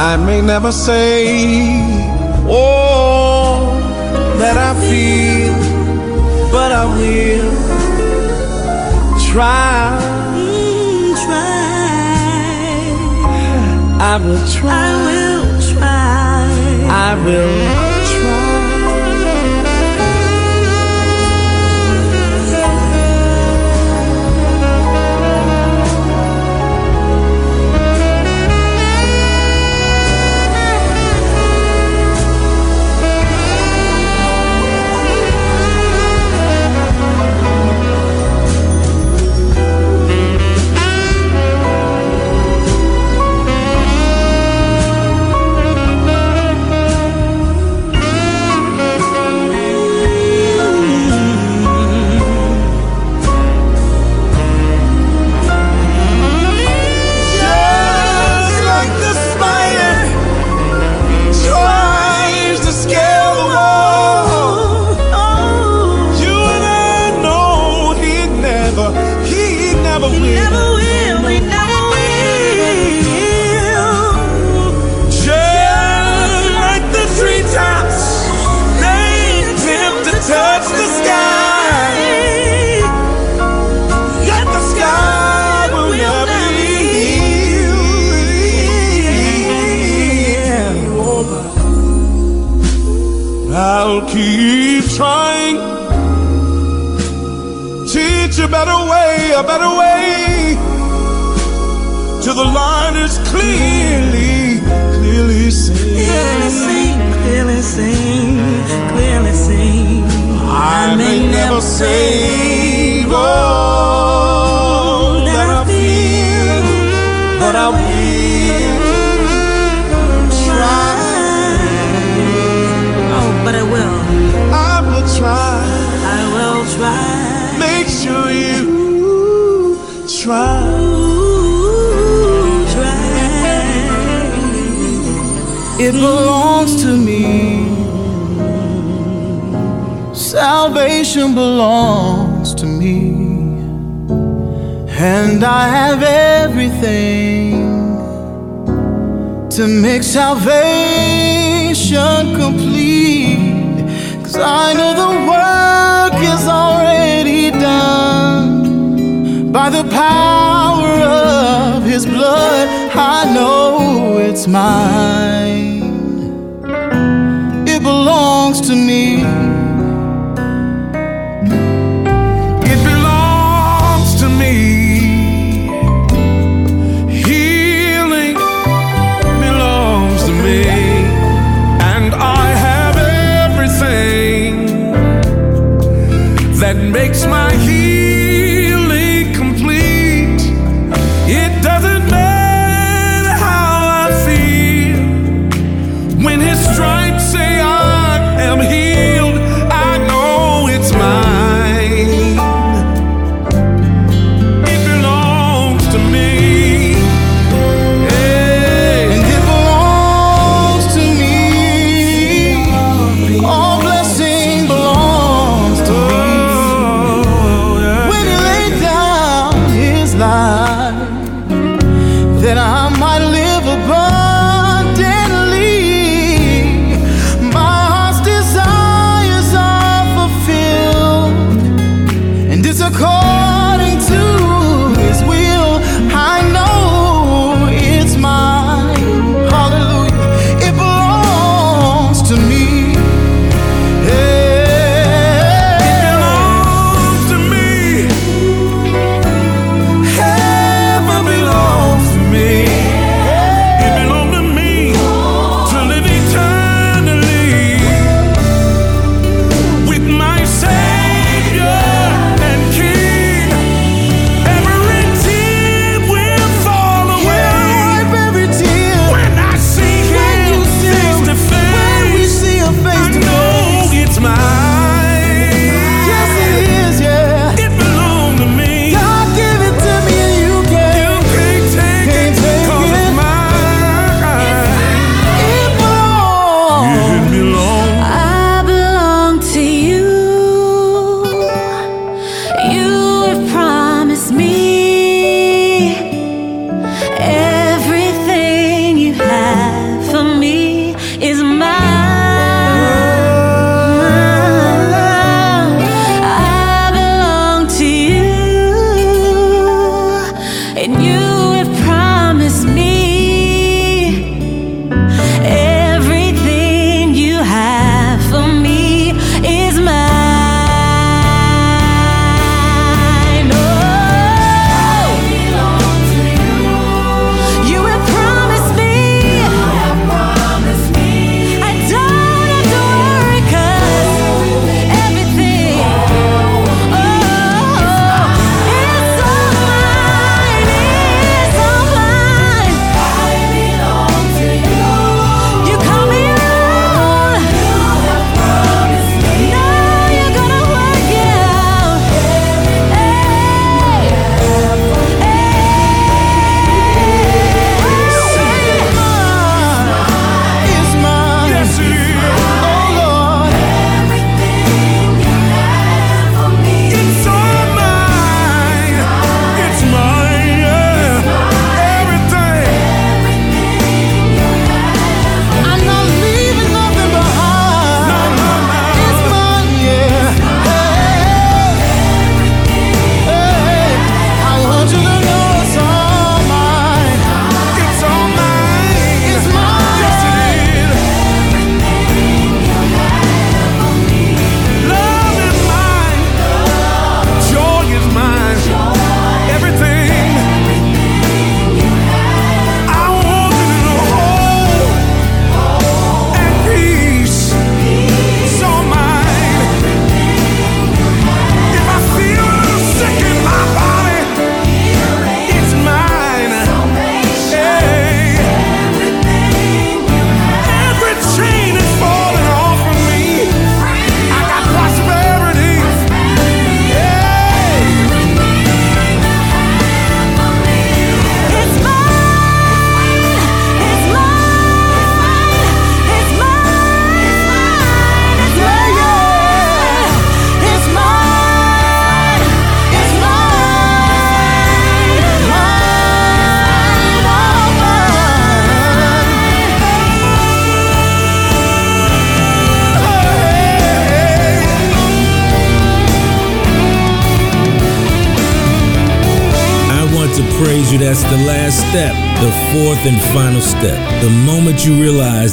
I may never say all that I feel, but I will try. try. I will try. I will try. I will save all that I feel, but I will try. Oh, but I will. I will try. I will try. Make sure you try. It belongs to me. Salvation belongs to me. And I have everything to make salvation complete. Cause I know the work is already done by the power of His blood. I know it's mine, it belongs to me.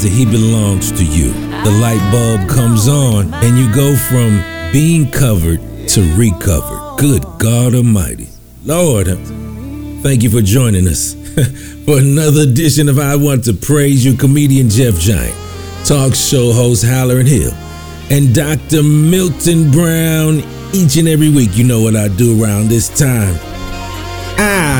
That He belongs to you, the light bulb comes on and you go from being covered to recovered. Good God Almighty. Lord, thank you for joining us [LAUGHS] for another edition of I Want to Praise You, comedian Jeff Giant, talk show host Hallerin Hill, and Dr. Milton Brown. Each and every week, you know what I do around this time. Let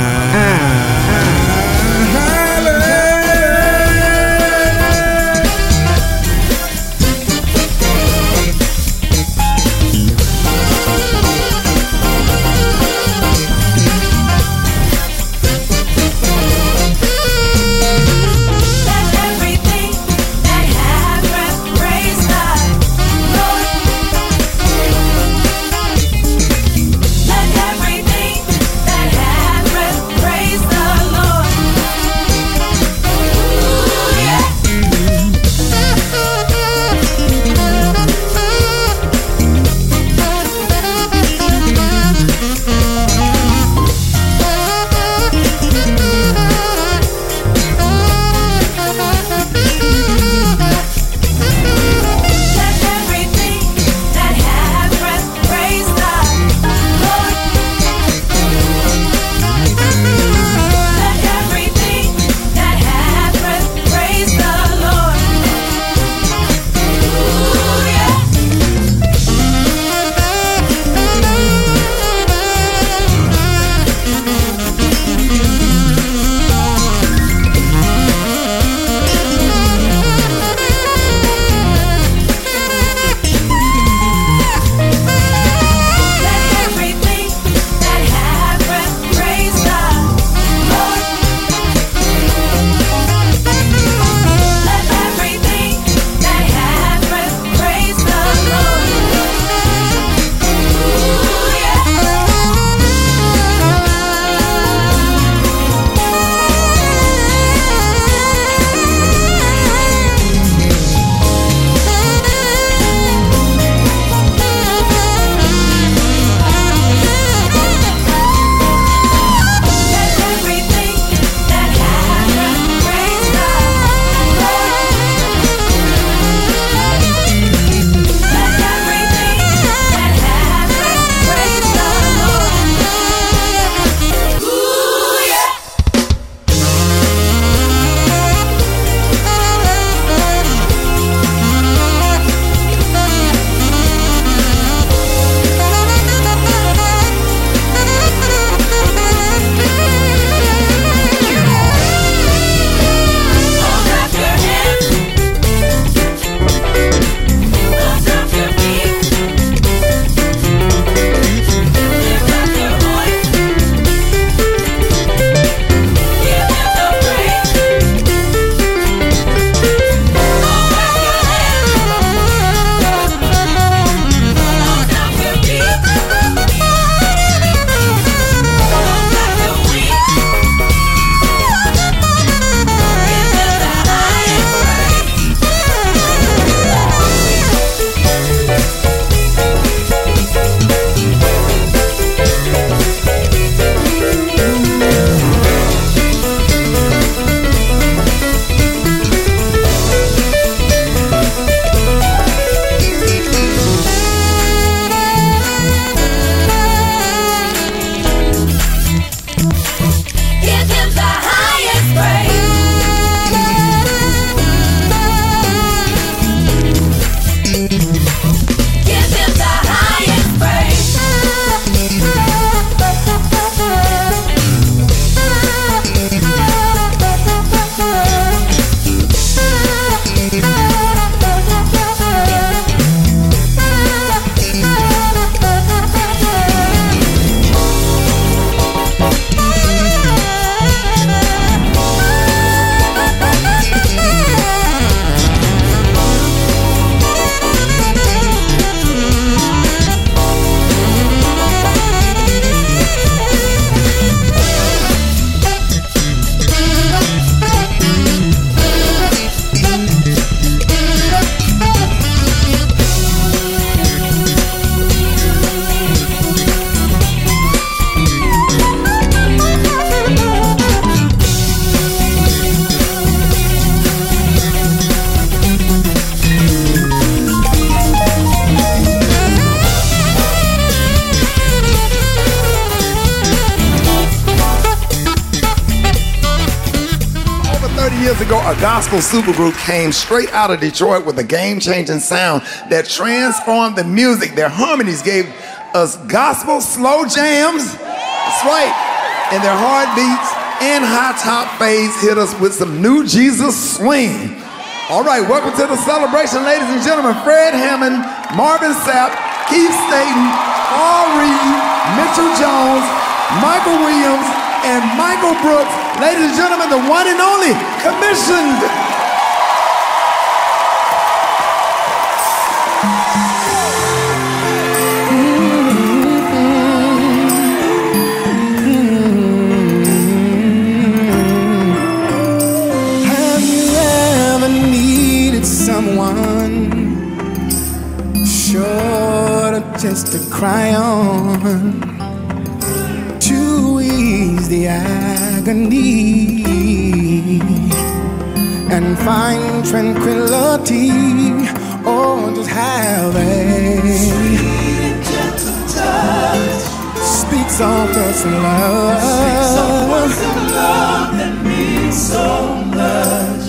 gospel supergroup came straight out of Detroit with a game changing sound that transformed the music. Their harmonies gave us gospel slow jams. That's right. And their heartbeats and high top fades hit us with some new Jesus swing. All right, welcome to the celebration, ladies and gentlemen. Fred Hammond, Marvin Sapp, Keith Staten, Paul Reed, Mitchell Jones, Michael Williams, and Michael Brooks. Ladies and gentlemen, the one and only commissioned. Have you ever needed someone short of just to cry on to ease the agony and find tranquility or just have a gentle touch speaks of love that means so much.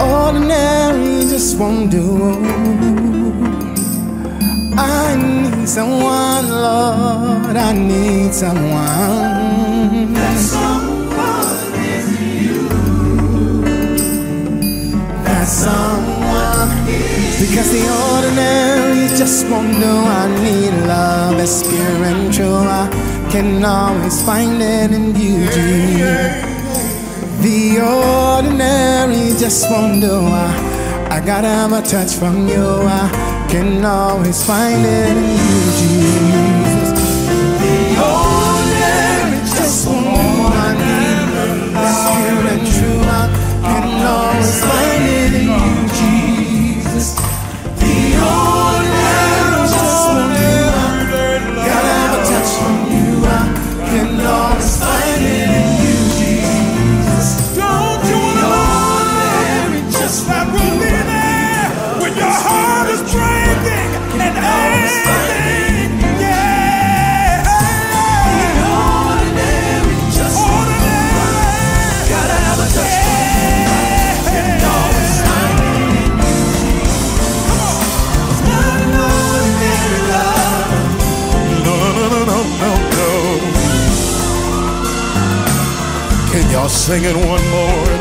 ordinary just won't do. I need someone, Lord. I need someone someone. Because the ordinary just won't do. I need love that's pure and true. I can always find it in you, The ordinary just won't do. I, I gotta have a touch from you. I can always find it in you, Can y'all sing it one more